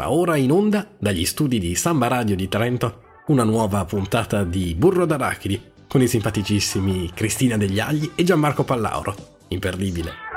Va ora in onda dagli studi di Samba Radio di Trento una nuova puntata di Burro d'Arachidi con i simpaticissimi Cristina Degli Agli e Gianmarco Pallauro. Imperdibile.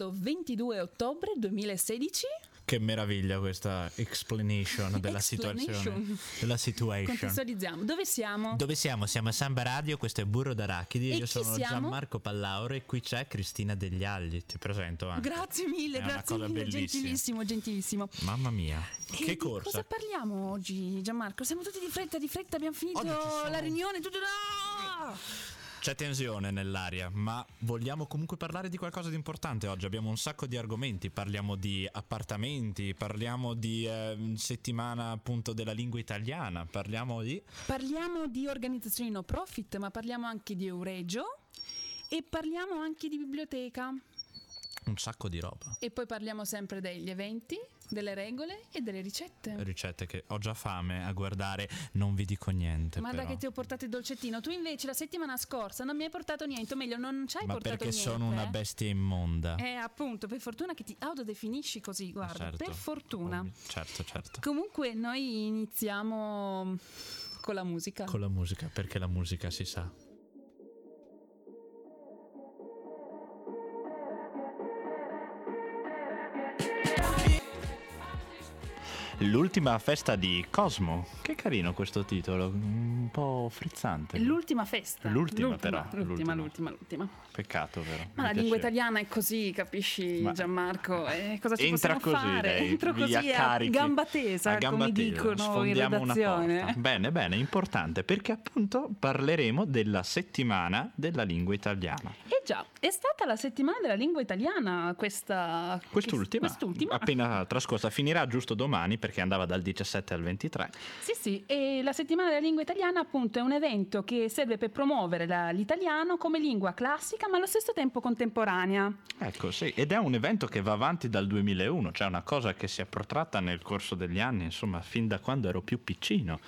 Sabato 22 ottobre 2016. Che meraviglia questa explanation della situazione. Della situation. Contestualizziamo. Dove siamo? Dove siamo? Siamo a Samba Radio, questo è Burro d'Arachidi. E Io sono siamo? Gianmarco Pallauro e qui c'è Cristina Degli Agli. Ti presento anche. Grazie mille, È una grazie cosa mille, bellissima. gentilissimo, gentilissimo. Mamma mia, E che corsa. Cosa parliamo oggi, Gianmarco? Siamo tutti di fretta, di fretta, abbiamo finito la riunione, tutto no! C'è tensione nell'aria, ma vogliamo comunque parlare di qualcosa di importante oggi. Abbiamo un sacco di argomenti, parliamo di appartamenti, parliamo di eh, settimana appunto della lingua italiana, parliamo di... Parliamo di organizzazioni no profit, ma parliamo anche di Euregio e parliamo anche di biblioteca. un sacco di roba. E poi parliamo sempre degli eventi, delle regole e delle ricette. Ricette che ho già fame a guardare, non vi dico niente. Guarda però. che ti ho portato il dolcettino. Tu invece la settimana scorsa non mi hai portato niente, o meglio, non ci hai Ma portato perché niente. sono una eh? bestia immonda. Eh, appunto, per fortuna che ti autodefinisci così, guarda, Certo. per fortuna. Certo, certo. Comunque noi iniziamo con la musica. Con la musica, perché la musica si sa. L'ultima festa di Cosmo. Che carino questo titolo, un po' frizzante. L'ultima festa. L'ultima, però, L'ultima, l'ultima. l'ultima, l'ultima. Peccato, vero? Ma Mi la lingua piaceva. italiana è così, capisci Ma- Gianmarco? Eh, cosa ci Entra possiamo così, fare? lei, Entro vi così a gamba tesa, A gamba come tesa, dicono in sfondiamo una redazione. Bene, bene, importante perché appunto parleremo della settimana della lingua italiana. Eh già, è stata la settimana della lingua italiana questa... Quest'ultima, Quest'ultima. appena trascorsa, finirà giusto domani perché andava dal 17 al 23. Sì, sì, e la settimana della lingua italiana appunto è un evento che serve per promuovere la- l'italiano come lingua classica ma allo stesso tempo contemporanea. Ecco, sì, ed è un evento che va avanti dal 2001, cioè una cosa che si è protratta nel corso degli anni, insomma, fin da quando ero più piccino.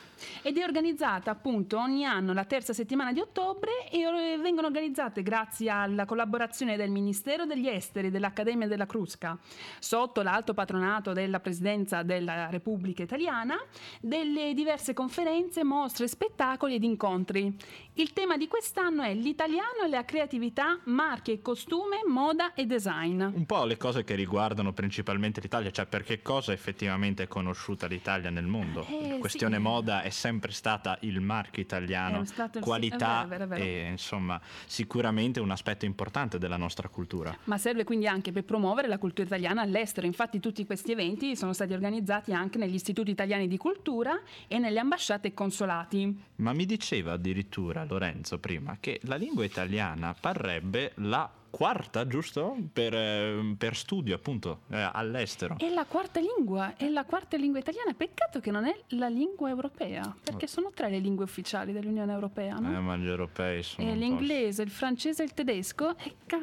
Ed è organizzata appunto ogni anno la terza settimana di ottobre e vengono organizzate grazie alla collaborazione del Ministero degli Esteri e dell'Accademia della Crusca, sotto l'alto patronato della Presidenza della Repubblica Italiana, delle diverse conferenze, mostre, spettacoli ed incontri. Il tema di quest'anno è l'italiano e la creatività, marche e costume, moda e design. Un po' le cose che riguardano principalmente l'Italia, cioè per che cosa effettivamente è conosciuta l'Italia nel mondo. Eh, La questione sì. moda è sempre stata il marchio italiano, il- qualità è vero, è vero, è vero. e insomma sicuramente un aspetto importante della nostra cultura. Ma serve quindi anche per promuovere la cultura italiana all'estero. Infatti tutti questi eventi sono stati organizzati anche negli istituti italiani di cultura e nelle ambasciate e consolati. Ma mi diceva addirittura Lorenzo prima che la lingua italiana parrebbe la quarta, giusto? Per, eh, per studio appunto eh, all'estero. È la quarta lingua, è la quarta lingua italiana. Peccato che non è la lingua europea, perché sono tre le lingue ufficiali dell'Unione Europea, no? Eh, ma gli europei sono... Po'- l'inglese, il francese e il tedesco. E ca-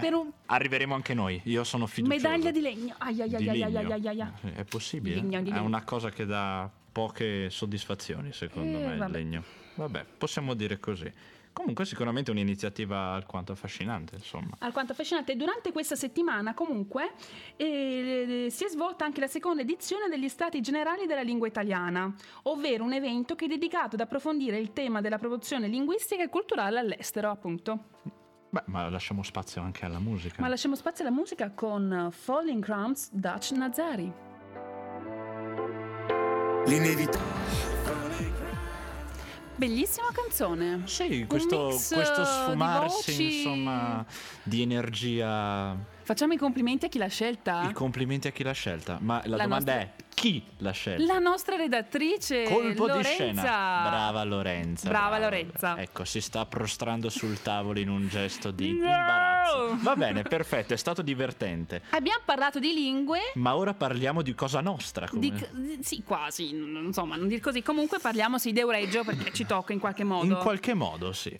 per un Arriveremo anche noi, io sono fiducioso. medaglia di legno. Ai ai ai Di legno. ai ai ai. È possibile? Di legno, di È legno. una cosa che dà poche soddisfazioni, secondo Eh, me, il vabbè. legno. Vabbè, possiamo dire così. Comunque sicuramente un'iniziativa alquanto affascinante, insomma. Alquanto affascinante. Durante questa settimana, comunque, eh, si è svolta anche la seconda edizione degli Stati Generali della Lingua Italiana, ovvero un evento che è dedicato ad approfondire il tema della promozione linguistica e culturale all'estero, appunto. Beh, ma lasciamo spazio anche alla musica. Ma lasciamo spazio alla musica con Falling Crowns Dutch Nazari. L'inevitabile. Bellissima canzone. Sì, questo, questo eh, di sfumarsi, voci. insomma, di energia. Facciamo i complimenti a chi l'ha scelta. I complimenti a chi l'ha scelta. Ma la, La domanda nostra- è chi l'ha scelta? La nostra redattrice Colpo Lorenza. di scena. Brava Lorenza. Brava Lorenza. Ecco, si sta prostrando sul tavolo in un gesto di No! imbarazzo. Va bene, perfetto, è stato divertente. Abbiamo parlato di lingue. Ma ora parliamo di cosa nostra. Come... Di- sì, quasi, insomma, non dir così. Comunque parliamo sì di Euregio perché ci tocca in qualche modo. In qualche modo, sì.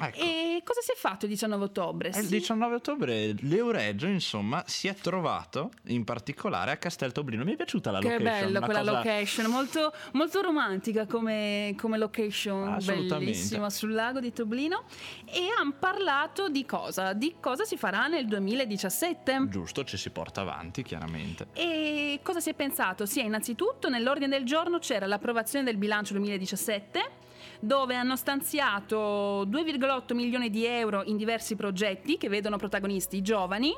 Ecco. E cosa si è fatto il 19 ottobre? Il Si- 19 ottobre l'Euregio, insomma, si è trovato in particolare a Castel Toblino. Mi è piaciuta la Che location. bello una quella cosa- location, molto, molto romantica come, come location, bellissima sul lago di Toblino. E hanno parlato di cosa? Di cosa si farà nel 2017. Giusto, ci si porta avanti, chiaramente. E cosa si è pensato? Sì, innanzitutto nell'ordine del giorno c'era l'approvazione del bilancio 2017 dove hanno stanziato 2,8 milioni di euro in diversi progetti che vedono protagonisti i giovani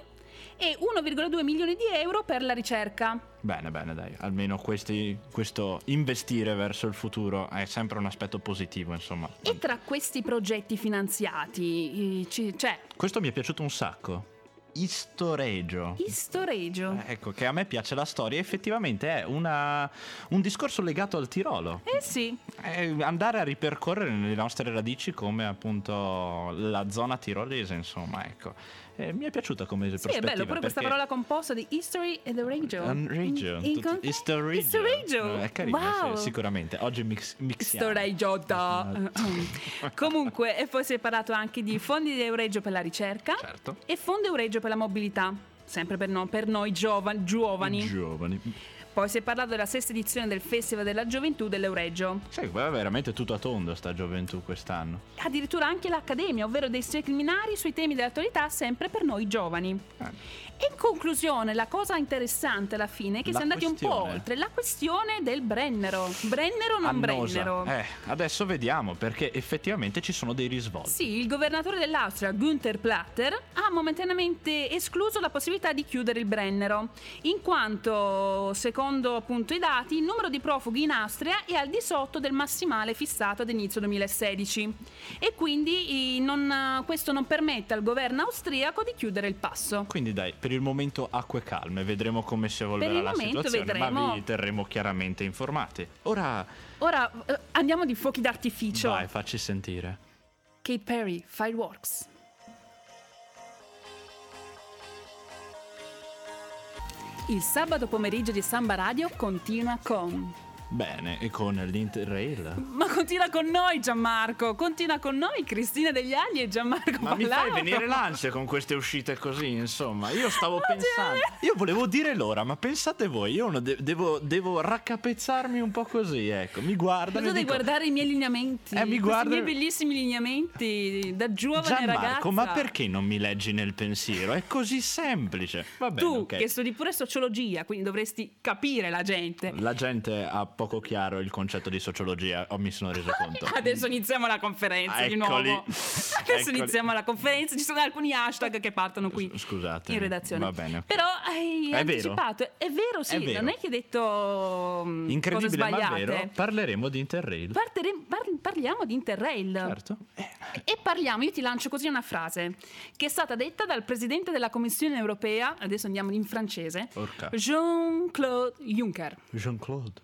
e 1,2 milioni di euro per la ricerca. Bene, bene, dai. Almeno questi- questo investire verso il futuro è sempre un aspetto positivo, insomma. E tra questi progetti finanziati eh, c'è Questo mi è piaciuto un sacco. Istoregio. Istoregio. Eh, Ecco, che a me piace la storia, effettivamente è una- un discorso legato al Tirolo. Eh sì, È andare a ripercorrere le nostre radici come appunto la zona tirolese, insomma, ecco. Eh, mi è piaciuta come sì, è prospettiva. bello, pure questa parola composta di history e the regio. Un regio, In- in tutto- con- Istoregio. Istoregio. Eh, È carino, Wow. sì, sicuramente. Oggi mix, mixiamo. Istoregio da. Comunque, e poi si è parlato anche di fondi di Euregio per la ricerca Certo. e fondo Euregio per la mobilità, sempre per, no- per noi giovani. giovani. Giovani. Poi si è parlato della sesta edizione del Festival della Gioventù dell'Euregio. Sì, guarda, veramente tutto a tondo sta gioventù quest'anno. Addirittura anche l'Accademia, ovvero dei seminari sui temi dell'attualità, sempre per noi giovani. Eh. E in conclusione, la cosa interessante alla fine è che La si è andati un po' oltre, la questione del Brennero. Brennero o non Annosa. Brennero? Eh, adesso vediamo perché effettivamente ci sono dei risvolti. Sì, il governatore dell'Austria, Günther Platter, ha momentaneamente escluso la possibilità di chiudere il Brennero, in quanto, secondo appunto i dati, il numero di profughi in Austria è al di sotto del massimale fissato ad inizio 2016 e quindi i- non- questo non permette al governo austriaco di chiudere il passo. Quindi dai, per il momento acque calme, vedremo come si evolverà Per la situazione, ma vedremo. vi terremo chiaramente informati. Ora Ora eh, andiamo di fuochi d'artificio. vai, facci sentire. Kate Perry, Fireworks. Il sabato pomeriggio di Samba Radio continua con... Bene, e con l'Interrail? Ma continua con noi Gianmarco, continua con noi Cristina Degli Agli e Gianmarco Ma mi fai Pallauro. venire l'ansia con queste uscite così, insomma. Io stavo pensando. te- Io volevo dire l'ora, ma pensate voi, io de- devo, devo raccapezzarmi un po' così, ecco. Mi guardano Ma tu devi dico, guardare i miei lineamenti, Eh, mi guarda- miei bellissimi lineamenti da giovane Gianmarco, ragazza. ma perché non mi leggi nel pensiero? È così semplice. Va bene, Tu ok. che studi pure sociologia, quindi dovresti capire la gente. La gente ha poco chiaro il concetto di sociologia, o mi sono reso conto. Adesso iniziamo la conferenza Ah, di nuovo. Adesso Eccoli. iniziamo la conferenza. Ci sono alcuni hashtag che partono qui. Scusate. In redazione. Va bene. Però hai È vero? anticipato. È vero, sì. È vero. Non è che hai detto mm, cose Incredibile, ma sbagliate. vero? Parleremo di Interrail. Partere- par- parliamo di Interrail. Certo. Eh, E parliamo, io ti lancio così una frase che è stata detta dal presidente della Commissione europea, adesso andiamo in francese, Orca. Jean-Claude Juncker. Jean-Claude.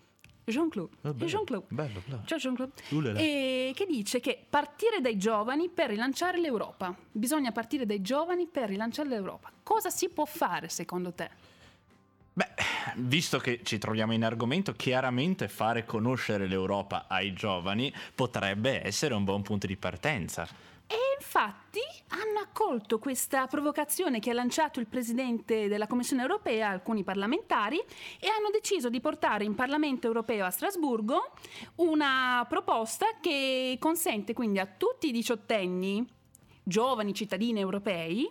Jean-Claude. Ah, bello. Jean-Claude. Bello, bello. Ciao Jean-Claude. Ulala. E che dice che partire dai giovani per rilanciare l'Europa. Bisogna partire dai giovani per rilanciare l'Europa. Cosa si può fare secondo te? Beh, visto che ci troviamo in argomento, chiaramente fare conoscere l'Europa ai giovani potrebbe essere un buon punto di partenza. E infatti hanno accolto questa provocazione che ha lanciato il presidente della Commissione europea, alcuni parlamentari, e hanno deciso di portare in Parlamento europeo a Strasburgo una proposta che consente quindi a tutti i diciottenni, giovani cittadini europei,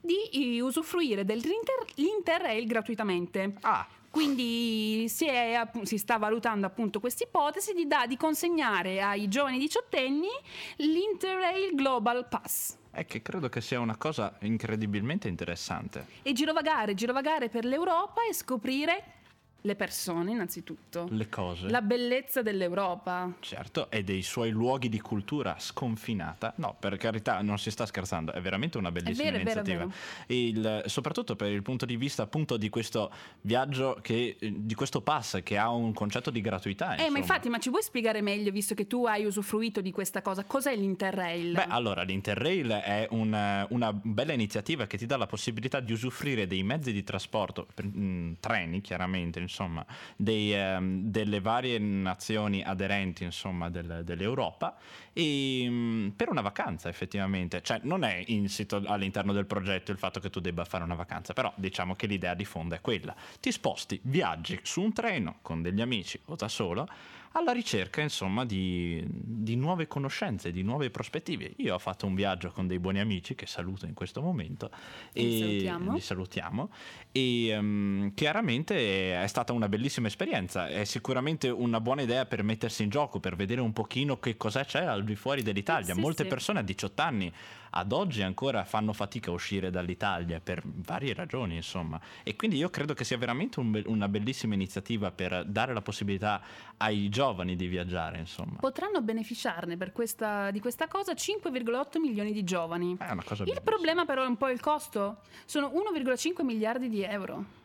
di eh, usufruire dell'Interrail gratuitamente. Ah, Quindi si, è, si sta valutando appunto questa ipotesi di, da- di consegnare ai giovani diciottenni l'Interrail Global Pass. è che credo che sia una cosa incredibilmente interessante. E girovagare, girovagare per l'Europa e scoprire le persone innanzitutto. Le cose. La bellezza dell'Europa. Certo, e dei suoi luoghi di cultura sconfinata. No, per carità, non si sta scherzando, è veramente una bellissima vero, è vero, è iniziativa. Il- soprattutto per il punto di vista appunto di questo viaggio, che, di questo pass che ha un concetto di gratuità. Eh, ma insomma. infatti, ma ci vuoi spiegare meglio, visto che tu hai usufruito di questa cosa? Cos'è l'Interrail? Beh, allora, l'Interrail è un- una bella iniziativa che ti dà la possibilità di usufruire dei mezzi di trasporto, per- mm, treni chiaramente, insomma, dei, ehm, delle varie nazioni aderenti, insomma, del- dell'Europa e, mm, per una vacanza effettivamente. Cioè non è insito all'interno del progetto il fatto che tu debba fare una vacanza, però diciamo che l'idea di fondo è quella. Ti sposti, viaggi su un treno con degli amici o da solo alla ricerca insomma di, di nuove conoscenze, di nuove prospettive. Io ho fatto un viaggio con dei buoni amici che saluto in questo momento E li salutiamo. li salutiamo e ehm, chiaramente è stata una bellissima esperienza, è sicuramente una buona idea per mettersi in gioco, per vedere un pochino che cosa c'è al di fuori dell'Italia. Sì, Molte sì. persone a 18 anni ad oggi ancora fanno fatica a uscire dall'Italia per varie ragioni, insomma. E quindi io credo che sia veramente un be- una bellissima iniziativa per dare la possibilità ai giovani di viaggiare, insomma. Potranno beneficiarne per questa- di questa cosa 5,8 milioni di giovani. Cosa Il problema però è un po' il costo. Sono 1,5 miliardi di euro.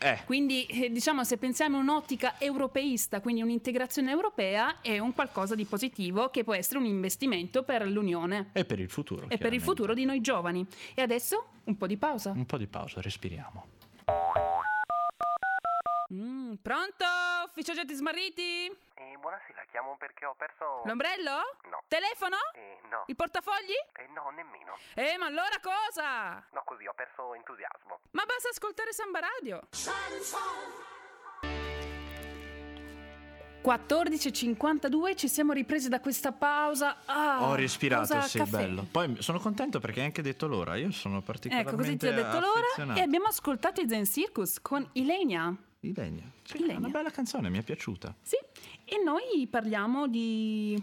Eh, Quindi, eh, diciamo, se pensiamo a un'ottica europeista, quindi un'integrazione europea, è un qualcosa di positivo che può essere un investimento per l'Unione e per il futuro. e per il futuro di noi giovani. E adesso un po' di pausa. Un po' di pausa, respiriamo. Mm, pronto? Ufficio oggetti smarriti? Eh, buonasera, chiamo perché ho perso... L'ombrello? No. Telefono? Eh, no. I portafogli? Eh, no, nemmeno. Eh, ma allora cosa? No, così ho perso entusiasmo. Ma basta ascoltare Samba Radio. 14.52, ci siamo ripresi da questa pausa. Ah, Ho respirato, sì, caffè. bello. Poi sono contento perché hai anche detto l'ora. Io sono particolarmente Ecco, così ti ho detto l'ora e abbiamo ascoltato i Zen Circus con Ilenia. Ilenia. Sì, Ilenia. è una bella canzone, mi è piaciuta. Sì, e noi parliamo di...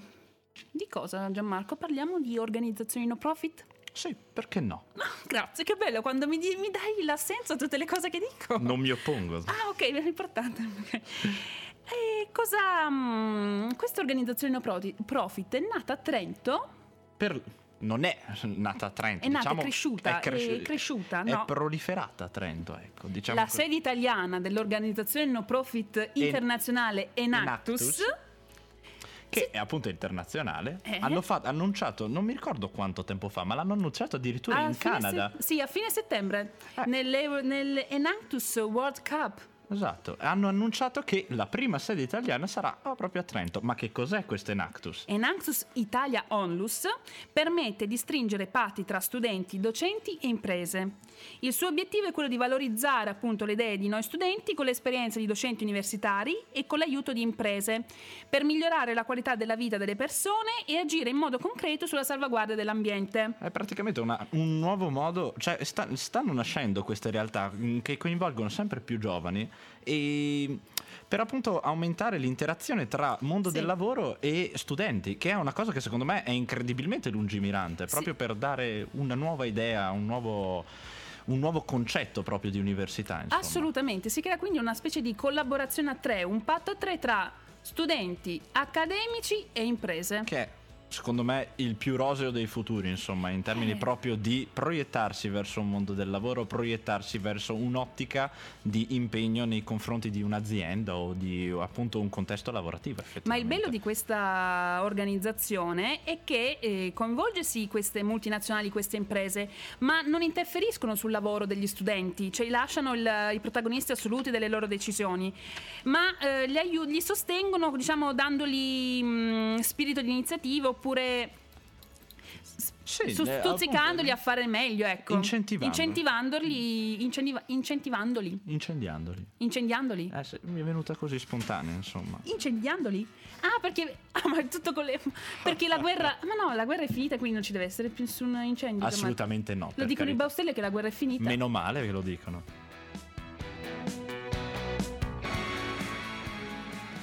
Di cosa Gianmarco? Parliamo di organizzazioni no profit? Sì, perché no? Ah, grazie, che bello quando mi, di- mi dai l'assenso a tutte le cose che dico. Non mi oppongo. Ah, ok, è importante. E cosa... mm, questa organizzazione no profit è nata a Trento Per- Non è nata a Trento. È nata, diciamo, è cresciuta, cresci- è cresciuta, è no. proliferata a Trento, ecco. Diciamo la così. sede italiana dell'organizzazione no profit internazionale Enactus, Enactus. che è appunto internazionale, Eh. hanno fatto, annunciato, non mi ricordo quanto tempo fa, ma l'hanno annunciato addirittura a in Canada. se- sì, a fine settembre, Eh. nelle- nell'Enactus World Cup. Esatto, hanno annunciato che la prima sede italiana sarà oh, proprio a Trento. Ma che cos'è questo Enactus? Enactus Italia Onlus permette di stringere patti tra studenti, docenti e imprese. Il suo obiettivo è quello di valorizzare appunto le idee di noi studenti con l'esperienza di docenti universitari e con l'aiuto di imprese per migliorare la qualità della vita delle persone e agire in modo concreto sulla salvaguardia dell'ambiente. È praticamente una- un nuovo modo, cioè sta- stanno nascendo queste realtà mm, che coinvolgono sempre più giovani e per appunto aumentare l'interazione tra mondo Sì. del lavoro e studenti, che è una cosa che secondo me è incredibilmente lungimirante, Sì. proprio per dare una nuova idea, un nuovo, un nuovo concetto proprio di università. insomma. Assolutamente, si crea quindi una specie di collaborazione a tre, un patto a tre tra studenti, accademici e imprese. Che è secondo me il più roseo dei futuri, insomma, in termini Eh. proprio di proiettarsi verso un mondo del lavoro, proiettarsi verso un'ottica di impegno nei confronti di un'azienda o di appunto un contesto lavorativo. Ma il bello di questa organizzazione è che eh, coinvolge sì queste multinazionali, queste imprese, ma non interferiscono sul lavoro degli studenti, cioè lasciano il- i protagonisti assoluti delle loro decisioni, ma eh, li, aiu- li sostengono, diciamo, dandogli mh, spirito di iniziativa oppure Sì, eh, stuzzicandoli appunto, a fare meglio, ecco. Incentivando. Incentivandoli, incentiva- incentivandoli, Incendiandoli. incendiandoli. Eh, sì, mi è venuta così spontanea, insomma. Incendiandoli? Ah, perché. Ah, ma è tutto con le. Perché la guerra. Ma no, la guerra è finita, quindi non ci deve essere più nessun incendio. Assolutamente no. Lo dicono i carità. Baustelle che la guerra è finita. Meno male che lo dicono.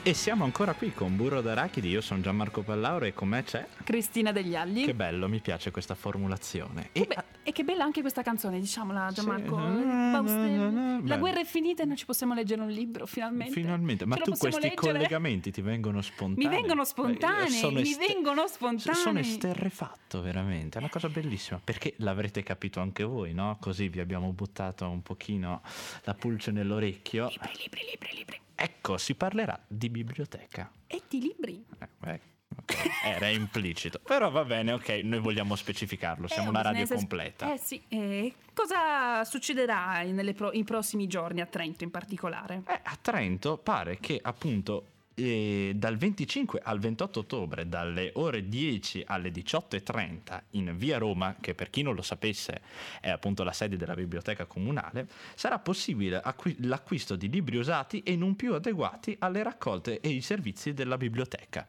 E siamo ancora qui con Burro d'Arachidi, io sono Gianmarco Pallauro e con me c'è... Cristina degli Agli. Che bello, mi piace questa formulazione. Che E be- e che bella anche questa canzone, diciamola Gianmarco. Sì. Baustelle. La guerra è finita e non ci possiamo leggere un libro, finalmente. Finalmente, ma Ce tu questi leggere? collegamenti ti vengono spontanei? Mi vengono spontanei, Eh, sono mi vengono spontanei. Sono esterrefatto veramente, è una cosa bellissima, perché l'avrete capito anche voi, no? Così vi abbiamo buttato un pochino la pulce nell'orecchio. Libri, libri, libri, libri. Ecco, si parlerà di biblioteca. E di libri. Eh, beh, Ok, Era implicito. Però va bene, ok, noi vogliamo specificarlo, siamo un una radio completa. Eh sì, eh, cosa succederà nelle pro- prossimi giorni a Trento in particolare? Eh, a Trento pare che appunto eh, dal 25 al 28 ottobre, dalle ore 10 alle 18.30 in via Roma, che per chi non lo sapesse è appunto la sede della biblioteca comunale, sarà possibile acqui- l'acquisto di libri usati e non più adeguati alle raccolte e i servizi della biblioteca.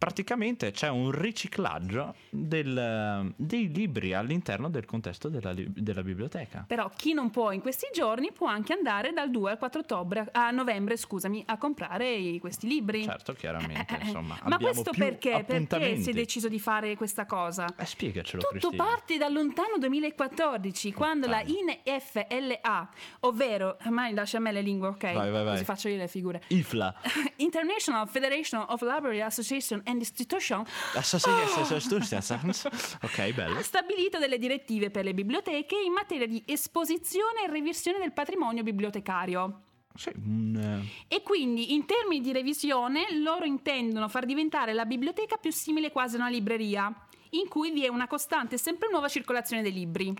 Praticamente c'è un riciclaggio del- dei libri all'interno del contesto della, della biblioteca. Però chi non può in questi giorni può anche andare dal 2 al 4 ottobre, a novembre, scusami, a comprare questi libri. Certo, chiaramente, Eh, eh, eh. insomma. Ma questo perché? Perché si è deciso di fare questa cosa? Eh, spiegacelo, Tutto Cristina. parte dal lontano 2014, quando la INFLA, ovvero, ormai lascia a me le lingue, ok? Vai, vai, vai. Così faccio io le figure. IFLA. International Federation of Library Association and Institution ok, bello. ha stabilito delle direttive per le biblioteche in materia di esposizione e revisione del patrimonio bibliotecario. Sì, un, eh, E quindi in termini di revisione loro intendono far diventare la biblioteca più simile quasi a una libreria, in cui vi è una costante e sempre nuova circolazione dei libri.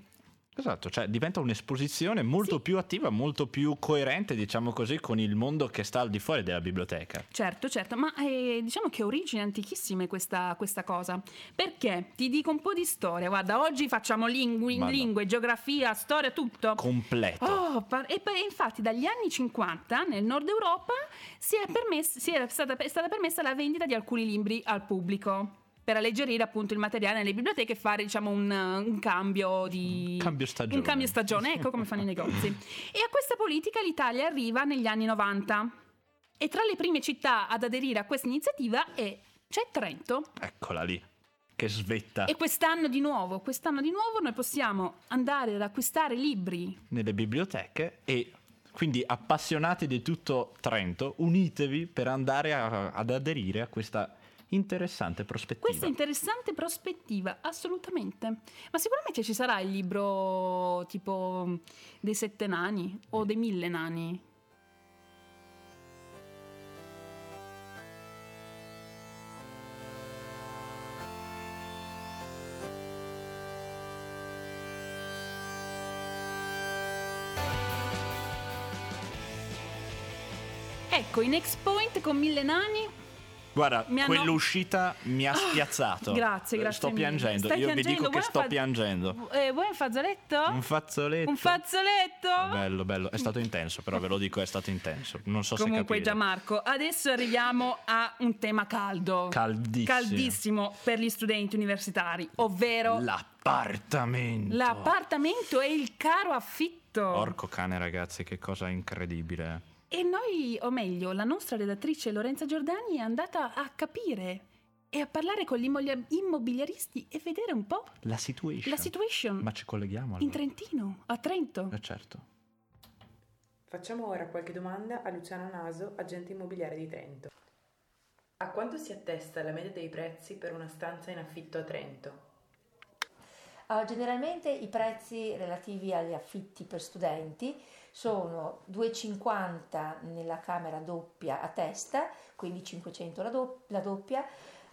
Esatto, cioè diventa un'esposizione molto più attiva, molto più coerente, diciamo così, con il mondo che sta al di fuori della biblioteca. Certo, certo, ma eh, diciamo che ha origini antichissime questa, questa cosa. Perché? Ti dico un po' di storia. Guarda, oggi facciamo lingue, lingue geografia, storia, tutto. Completo. Oh, par- e poi, infatti dagli anni 50 nel nord Europa si è, permess- si era stata, è stata permessa la vendita di alcuni libri al pubblico per alleggerire appunto il materiale nelle biblioteche e fare diciamo un, un cambio di cambio stagione. un cambio stagione, ecco come fanno i negozi. E a questa politica l'Italia arriva negli anni 90 e tra le prime città ad aderire a questa iniziativa è, c'è Trento. Eccola lì, che svetta. E quest'anno di nuovo quest'anno di nuovo noi possiamo andare ad acquistare libri. Nelle biblioteche e quindi appassionati di tutto Trento, unitevi per andare a- ad aderire a questa interessante prospettiva. Questa interessante prospettiva, assolutamente. Ma sicuramente ci sarà il libro tipo dei sette nani o dei mille nani. Ecco, in Next Point con mille nani Guarda, Mi hanno- quell'uscita mi ha spiazzato. Ah, Grazie, grazie. Sto mille. piangendo. Stai Io vi piangendo? dico che Vuoi sto un fa- piangendo. Eh, vuoi un fazzoletto? Un fazzoletto. Un fazzoletto? Bello, bello. È stato intenso, però ve lo dico, è stato intenso. Non so Comunque se capite. Gianmarco, adesso arriviamo a un tema caldo. Caldissimo. Caldissimo per gli studenti universitari, ovvero L'appartamento. l'appartamento e il caro affitto. Porco cane, ragazzi, che cosa incredibile. E noi, o meglio, la nostra redattrice Lorenza Giordani è andata a capire e a parlare con gli immobili- immobiliaristi e vedere un po' La situation. la situation Ma ci colleghiamo allora? in Trentino, a Trento. Eh, certo. Facciamo ora qualche domanda a Luciano Naso, agente immobiliare di Trento. A quanto si attesta la media dei prezzi per una stanza in affitto a Trento? Ah, generalmente i prezzi relativi agli affitti per studenti sono 2,50 nella camera doppia a testa, quindi 500 la, do- la doppia,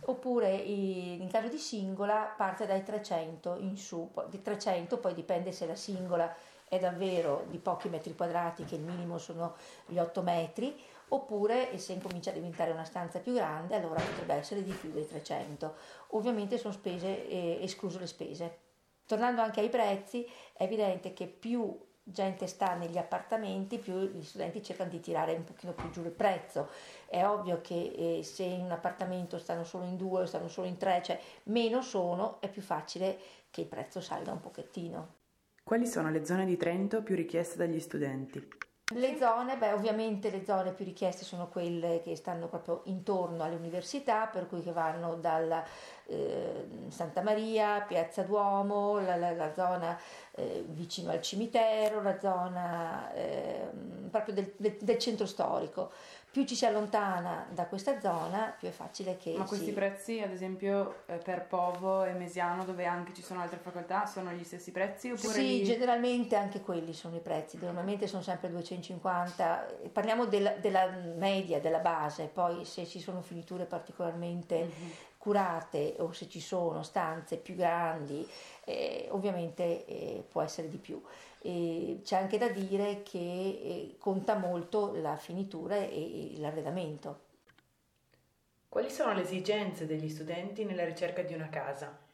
oppure in caso di singola parte dai 300 in su, di 300 poi dipende se la singola è davvero di pochi metri quadrati, che il minimo sono gli 8 metri, oppure se incomincia a diventare una stanza più grande allora potrebbe essere di più dei 300. Ovviamente sono spese, eh, escluse le spese. Tornando anche ai prezzi, è evidente che più gente sta negli appartamenti, più gli studenti cercano di tirare un pochino più giù il prezzo. È ovvio che eh, se in un appartamento stanno solo in due stanno solo in tre, cioè meno sono, è più facile che il prezzo salga un pochettino. Quali sono le zone di Trento più richieste dagli studenti? Le zone, beh, ovviamente le zone più richieste sono quelle che stanno proprio intorno alle università, per cui che vanno dalla eh, Santa Maria, Piazza Duomo, la, la- la zona eh, vicino al cimitero, la zona eh, proprio del, del- del centro storico. Più ci si allontana da questa zona, più è facile che Ma questi si... prezzi, ad esempio, eh, per Povo e Mesiano, dove anche ci sono altre facoltà, sono gli stessi prezzi? Oppure Sì, lì- generalmente anche quelli sono i prezzi, normalmente sono sempre 250, parliamo della, della media, della base, poi se ci sono finiture particolarmente Mhm. Curate o se ci sono stanze più grandi, eh, ovviamente eh, può essere di più. E c'è anche da dire che eh, conta molto la finitura e, e l'arredamento. Quali sono le esigenze degli studenti nella ricerca di una casa?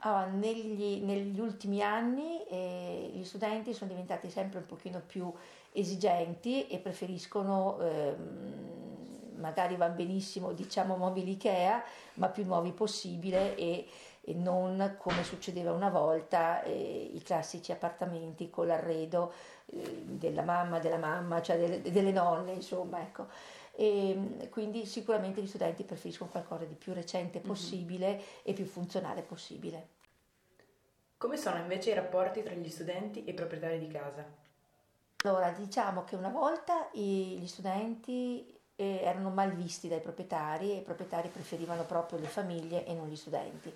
Ah, negli, negli ultimi anni eh, gli studenti sono diventati sempre un pochino più esigenti e preferiscono, ehm, magari va benissimo, diciamo mobili Ikea, ma più nuovi possibile e, e non come succedeva una volta eh, i classici appartamenti con l'arredo eh, della mamma, della mamma, cioè delle, delle nonne, insomma, ecco. E quindi sicuramente gli studenti preferiscono qualcosa di più recente possibile e più funzionale possibile. Come sono invece i rapporti tra gli studenti e i proprietari di casa? Allora, diciamo che una volta gli studenti erano mal visti dai proprietari e i proprietari preferivano proprio le famiglie e non gli studenti.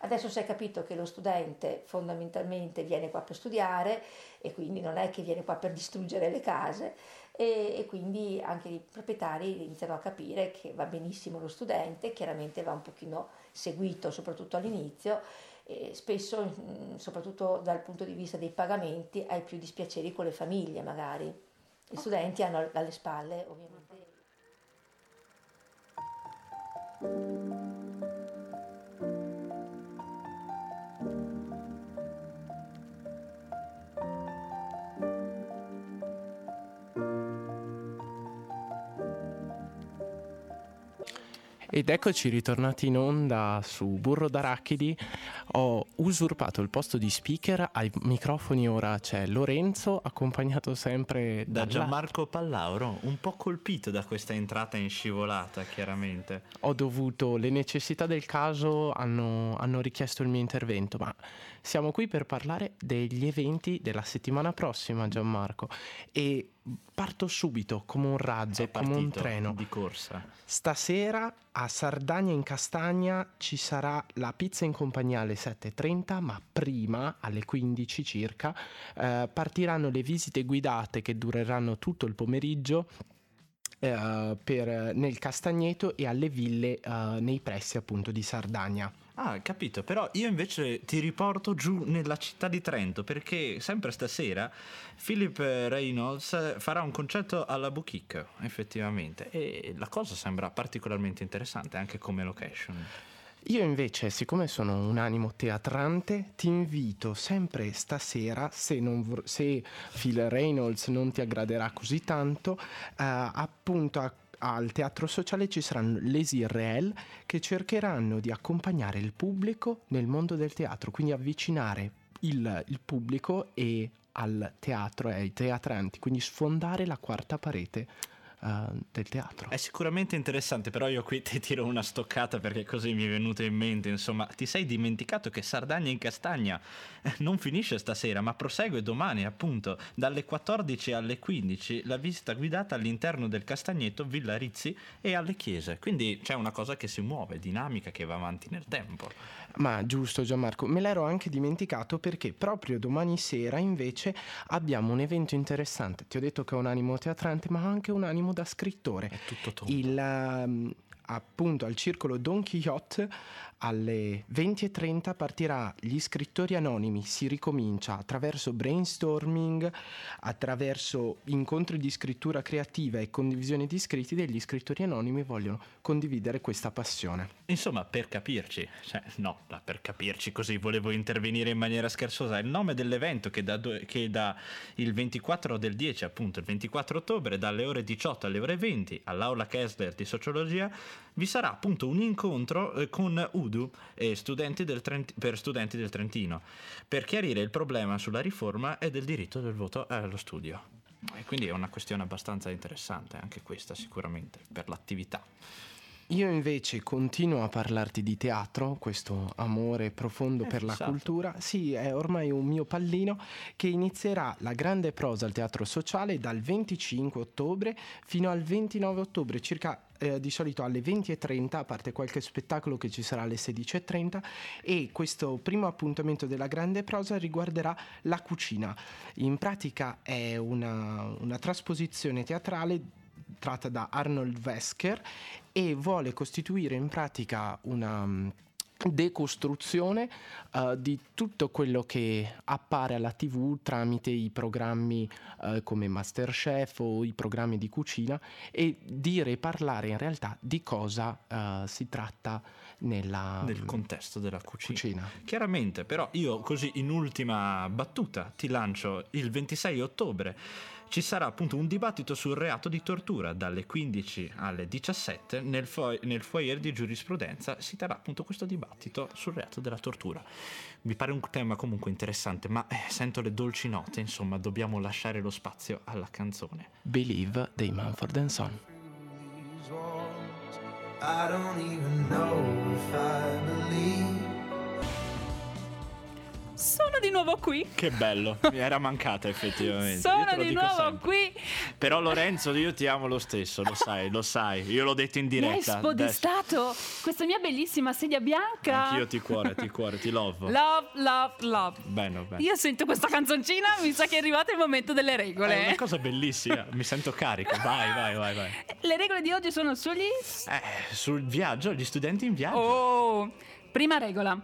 Adesso si è capito che lo studente fondamentalmente viene qua per studiare e quindi non è che viene qua per distruggere le case e, e quindi anche i proprietari iniziano a capire che va benissimo lo studente, chiaramente va un pochino seguito soprattutto all'inizio e spesso, mm, soprattutto dal punto di vista dei pagamenti, hai più dispiaceri con le famiglie magari. Gli studenti hanno alle spalle ovviamente. Ed eccoci ritornati in onda su Burro d'Arachidi. Ho usurpato il posto di speaker, ai microfoni ora c'è Lorenzo, accompagnato sempre Da dalla- Gianmarco Pallauro, un po' colpito da questa entrata in scivolata, chiaramente. Ho dovuto, le necessità del caso hanno, hanno richiesto il mio intervento, ma siamo qui per parlare degli eventi della settimana prossima, Gianmarco. E parto subito come un razzo, È come un treno. di corsa. Stasera a Sardagna in Castagna ci sarà la pizza in compagnia alle 7.30, ma prima, alle 15 circa, eh, partiranno le visite guidate che dureranno tutto il pomeriggio. eh, per- nel Castagneto e alle ville eh, nei pressi appunto di Sardagna. Ah, capito, però io invece ti riporto giù nella città di Trento perché sempre stasera Philip Reynolds farà un concerto alla Boutique, effettivamente, e la cosa sembra particolarmente interessante anche come location. Io invece, siccome sono un animo teatrante, ti invito sempre stasera, se, non se Phil Reynolds non ti aggraderà così tanto, eh, appunto a- al teatro sociale ci saranno les Irreel che cercheranno di accompagnare il pubblico nel mondo del teatro, quindi avvicinare il, il pubblico e al teatro e ai teatranti, quindi sfondare la quarta parete eh, del teatro. È sicuramente interessante, però io qui ti tiro una stoccata perché così mi è venuto in mente, insomma, ti sei dimenticato che Sardagna in Castagna eh, non finisce stasera, ma prosegue domani, appunto, dalle 14 alle 15, la visita guidata all'interno del Castagneto, Villa Rizzi e alle chiese. Quindi c'è una cosa che si muove, dinamica che va avanti nel tempo. Ma giusto Gianmarco, me l'ero anche dimenticato perché proprio domani sera invece abbiamo un evento interessante. Ti ho detto che ho un animo teatrante, ma anche un animo da scrittore. È tutto tondo. Il, ehm, appunto al circolo Don Quixote alle 20.30 partirà gli scrittori anonimi, si ricomincia attraverso brainstorming, attraverso incontri di scrittura creativa e condivisione di scritti degli scrittori anonimi vogliono condividere questa passione. Insomma, per capirci, cioè, no, per capirci così volevo intervenire in maniera scherzosa. Il nome dell'evento che da, due- che da il 24 del 10, appunto il 24 ottobre, dalle ore 18 alle ore 20 all'aula Kessler di sociologia, vi sarà appunto un incontro eh, con UDU e studenti del Trent- per studenti del Trentino per chiarire il problema sulla riforma e del diritto del voto allo studio. E quindi è una questione abbastanza interessante anche questa sicuramente per l'attività. Io invece continuo a parlarti di teatro, questo amore profondo per la esatto. cultura. Sì, è ormai un mio pallino che inizierà la grande prosa al Teatro Sociale dal 25 ottobre fino al 29 ottobre, circa eh, di solito alle 20.30, a parte qualche spettacolo che ci sarà alle 16.30 e questo primo appuntamento della grande prosa riguarderà la cucina. In pratica è una, una trasposizione teatrale tratta da Arnold Wesker e vuole costituire in pratica una decostruzione eh, di tutto quello che appare alla tv tramite i programmi eh, come Masterchef o i programmi di cucina e dire e parlare in realtà di cosa eh, si tratta nella Nel contesto della cucina. cucina. Chiaramente, però io così in ultima battuta ti lancio il 26 ottobre. Ci sarà appunto un dibattito sul reato di tortura dalle 15 alle 17 nel, fo- nel foyer di giurisprudenza si terrà appunto questo dibattito sul reato della tortura. Mi pare un tema comunque interessante, ma eh, sento le dolci note, insomma, dobbiamo lasciare lo spazio alla canzone. Believe dei Manford Son. I don't even know if I believe. Sono di nuovo qui. Che bello, mi era mancata effettivamente. Sono di nuovo sempre. qui. Però Lorenzo, io ti amo lo stesso, lo sai, lo sai. Io l'ho detto in Mi hai diretta. spodestato questa mia bellissima sedia bianca. Anch'io ti cuore, ti cuore, ti love. Love, love, love. Bene, bene. Io sento questa canzoncina, mi sa che è arrivato il momento delle È regole. una cosa bellissima, mi sento carico. Vai, vai, vai, vai. Le regole di oggi sono sugli... Eh, sul viaggio, gli studenti in viaggio. Oh! Prima regola.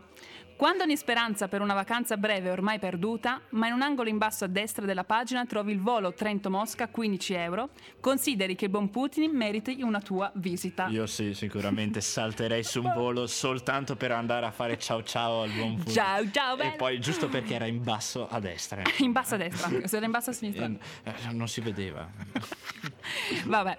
Quando ogni speranza per una vacanza breve è ormai perduta, ma in un angolo in basso a destra della pagina trovi il volo Trento-Mosca 15 euro, consideri che il buon Putin meriti una tua visita. Io sì, sicuramente salterei su un volo soltanto per andare a fare ciao ciao al buon punto. Ciao, ciao, E bello. poi giusto perché era in basso a destra. In basso a destra, se era in basso a sinistra. Eh, non si vedeva. Vabbè.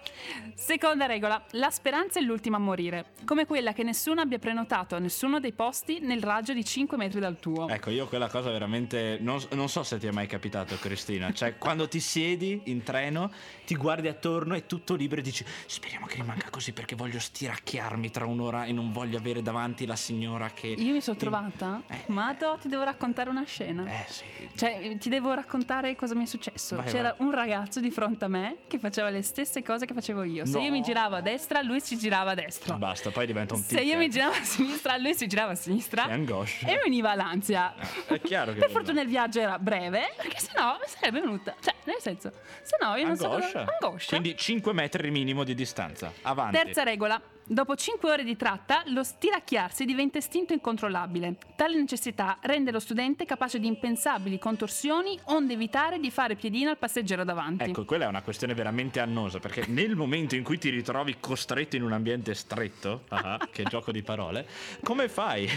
Seconda regola, la speranza è l'ultima a morire, come quella che nessuno abbia prenotato a nessuno dei posti nel raggio di 5 metri dal tuo. Ecco, io quella cosa veramente. Non, non so se ti è mai capitato, Cristina. Cioè, quando ti siedi in treno, ti guardi attorno, è tutto libero e dici: Speriamo che rimanga così perché voglio stiracchiarmi tra un'ora e non voglio avere davanti la signora che. Io mi sono trovata, Eh. ma to- ti devo raccontare una scena. Eh sì. Cioè, ti devo raccontare cosa mi è successo. Vai, C'era vai. un ragazzo di fronte a me che faceva le stesse cose che facevo io. Se No. io mi giravo a destra, lui si girava a destra. Basta, poi diventa un Se io mi giravo a sinistra, lui si girava a sinistra. Che angoscia. E mi veniva l'ansia. È chiaro che Per fortuna il viaggio era breve, perché sennò mi sarebbe venuta. Cioè, nel senso, se no io non so cosa- Angoscia. Angoscia. Quindi 5 metri minimo di distanza. Avanti. Terza regola. Dopo 5 ore di tratta, lo stiracchiarsi diventa istinto incontrollabile. Tale necessità rende lo studente capace di impensabili contorsioni, onde evitare di fare piedino al passeggero davanti. Ecco, quella è una questione veramente annosa perché nel momento in cui ti ritrovi costretto in un ambiente stretto, ah, che gioco di parole, come fai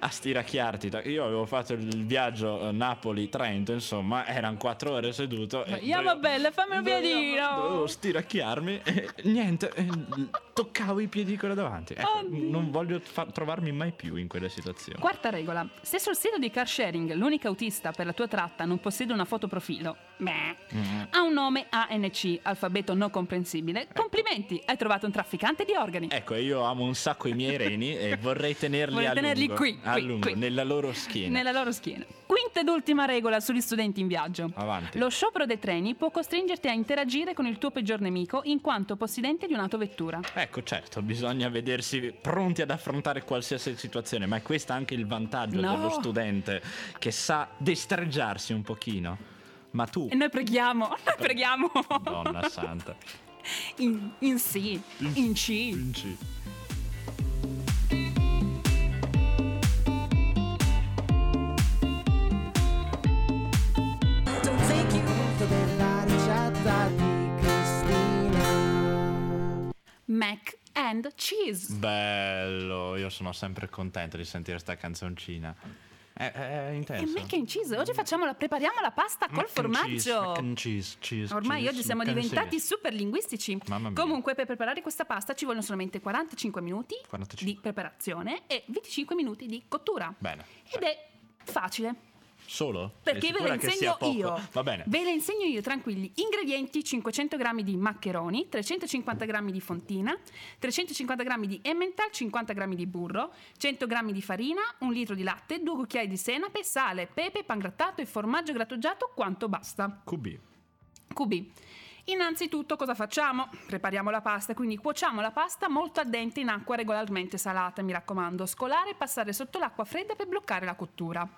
a stiracchiarti? Io avevo fatto il viaggio eh, Napoli-Trento, insomma, erano quattro ore seduto. e Io, vabbè, fammi un piedino. Dovevo stiracchiarmi e niente, toccavo i quello davanti. Ecco, non voglio fa- trovarmi mai più in quelle situazioni. Quarta regola. Se sul sito di car sharing l'unico autista per la tua tratta non possiede una foto profilo, beh, Mm. ha un nome ANC, alfabeto non comprensibile, complimenti, hai trovato un trafficante di organi. Ecco, io amo un sacco i miei reni e vorrei tenerli Vorrei a tenerli lungo, qui, a qui, lungo, qui. nella loro schiena. Nella loro schiena. Quinta ed ultima regola sugli studenti in viaggio. Avanti. Lo sciopero dei treni può costringerti a interagire con il tuo peggior nemico in quanto possidente di un'autovettura. Ecco, certo, bisogna vedersi pronti ad affrontare qualsiasi situazione, ma è questo anche il vantaggio No. dello studente che sa destreggiarsi un pochino. Ma tu, E noi preghiamo, noi preghiamo. donna santa, In, in sì, in C. vinci. Thank Mac and cheese. Bello, io sono sempre contento di sentire sta canzoncina. È, è E intenso. mac and cheese, oggi facciamo la, prepariamo la pasta col Mac cheese, formaggio. mac and cheese, cheese, Ormai cheese, oggi siamo mac diventati cheese. super linguistici. Mamma mia. Comunque, per preparare questa pasta ci vogliono solamente 45 minuti 45. di preparazione e 25 minuti di cottura. Bene. Ed è facile. Solo? Perché ve lo insegno io. Va bene. Ve le insegno io, tranquilli. Ingredienti: 500 g di maccheroni, 350 g di fontina, 350 g di emmental, 50 g di burro, 100 g di farina, un litro di latte, due cucchiai di senape, sale, pepe, pangrattato e formaggio grattugiato quanto basta. QB. QB. Innanzitutto cosa facciamo? Prepariamo la pasta, quindi cuociamo la pasta molto al dente in acqua regolarmente salata, mi raccomando, scolare e passare sotto l'acqua fredda per bloccare la cottura.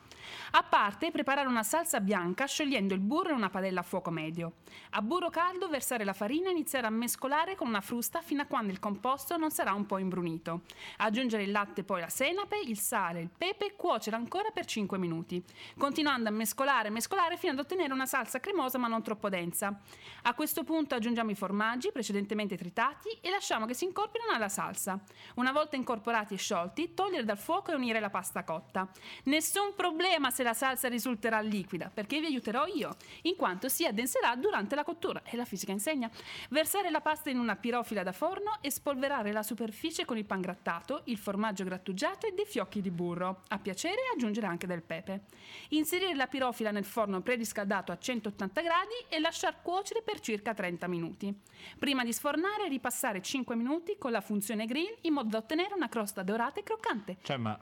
A parte preparare una salsa bianca sciogliendo il burro in una padella a fuoco medio. A burro caldo versare la farina e iniziare a mescolare con una frusta fino a quando il composto non sarà un po' imbrunito. Aggiungere il latte poi la senape, il sale, il pepe e cuocere ancora per 5 minuti, continuando a mescolare e mescolare fino ad ottenere una salsa cremosa ma non troppo densa. A questo punto aggiungiamo i formaggi precedentemente tritati e lasciamo che si incorporino alla salsa. Una volta incorporati e sciolti, togliere dal fuoco e unire la pasta cotta. Nessun problema se la salsa risulterà liquida, perché vi aiuterò io, in quanto si addenserà durante la cottura e la fisica insegna. Versare la pasta in una pirofila da forno e spolverare la superficie con il pan grattato, il formaggio grattugiato e dei fiocchi di burro. A piacere aggiungere anche del pepe. Inserire la pirofila nel forno preriscaldato a 180 gradi e lasciar cuocere per circa 30 minuti. Prima di sfornare ripassare 5 minuti con la funzione grill in modo da ottenere una crosta dorata e croccante. Cioè, ma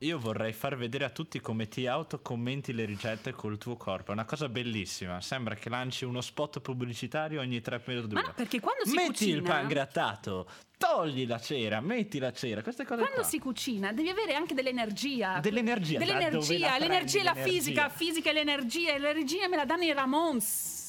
io vorrei far vedere a tutti come ti autocommenti le ricette col tuo corpo. È una cosa bellissima. Sembra che lanci uno spot pubblicitario ogni tre minuti. Ma no, perché quando si Metti cucina... il pan grattato, togli la cera, metti la cera, queste cose Quando qua. si cucina devi avere anche dell'energia. Dell'energia, dove Dell'energia, la l'energia e la prendi fisica, l'energia? fisica e l'energia. E l'energia me la danno i Ramons.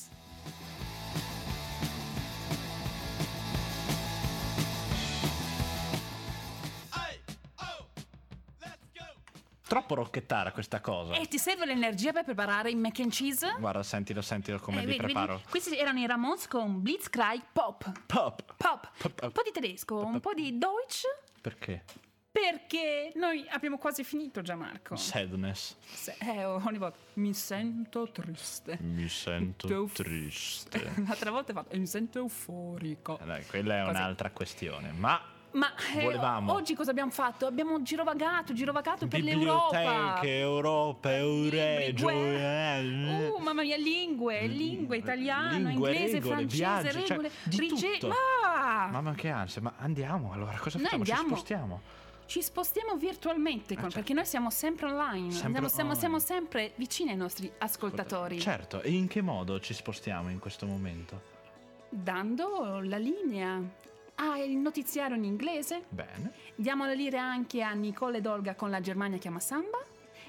Troppo rocchettara questa cosa. E ti serve l'energia per preparare il mac and cheese? Guarda, sentilo, sentilo come Eh, li vedi, vedi? preparo. Questi erano i Ramons con Blitzkrieg Pop. Pop. Pop. Pop. Un po' di tedesco, un po' di Deutsch. Perché? Perché noi abbiamo quasi finito già, Marco. Sadness. Se- eh, ogni volta mi sento triste. Mi sento Euf- triste. L'altra volta hai fatto, mi sento euforico. Eh, Dai, quella è Così. un'altra questione. Ma Ma eh, Volevamo. oggi cosa abbiamo fatto? Abbiamo girovagato, girovagato per l'Europa. biblioteche, Europa, Euregio. Libri, eh, Uh, mamma mia, lingue, lingue, italiano, Lingue, inglese, regole, francese, viaggi, cioè, regole, di rige-. Ma Mamma che ansia, ma andiamo allora, cosa Noi facciamo? Ci andiamo. spostiamo? ci spostiamo virtualmente con- certo. perché noi siamo sempre online, Sempre siamo, siamo- online. siamo sempre vicini ai nostri ascoltatori, Certo, e in che modo ci spostiamo in questo momento? dando la linea al notiziario in inglese, Bene. diamo la linea anche a Nicole ed Olga con la Germania chiama Samba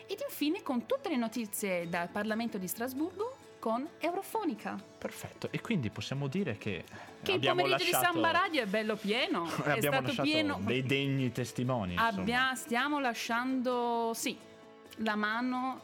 ed infine con tutte le notizie dal Parlamento di Strasburgo con Eurofonica. Perfetto, e quindi possiamo dire che, Che il pomeriggio lasciato, di Samba Radio è bello pieno, è abbiamo stato lasciato pieno. dei degni testimoni Abbia- stiamo lasciando, sì, la mano.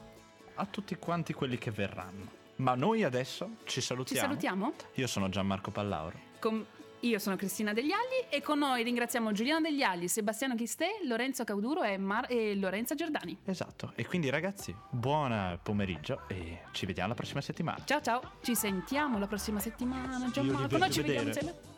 a tutti quanti quelli che verranno. Ma noi adesso ci Ci salutiamo. salutiamo? Io sono Gianmarco Pallauro. Con- Io sono Cristina Degli Agli e con noi ringraziamo Giuliano Degli Agli, Sebastiano Chistè, Lorenzo Cauduro e, Mar- e Lorenza Giordani. Esatto, e quindi ragazzi, buon pomeriggio e ci vediamo la prossima settimana. Ciao ciao, ci sentiamo la prossima settimana. Gianmarco, noi ci vediamo vedere. insieme.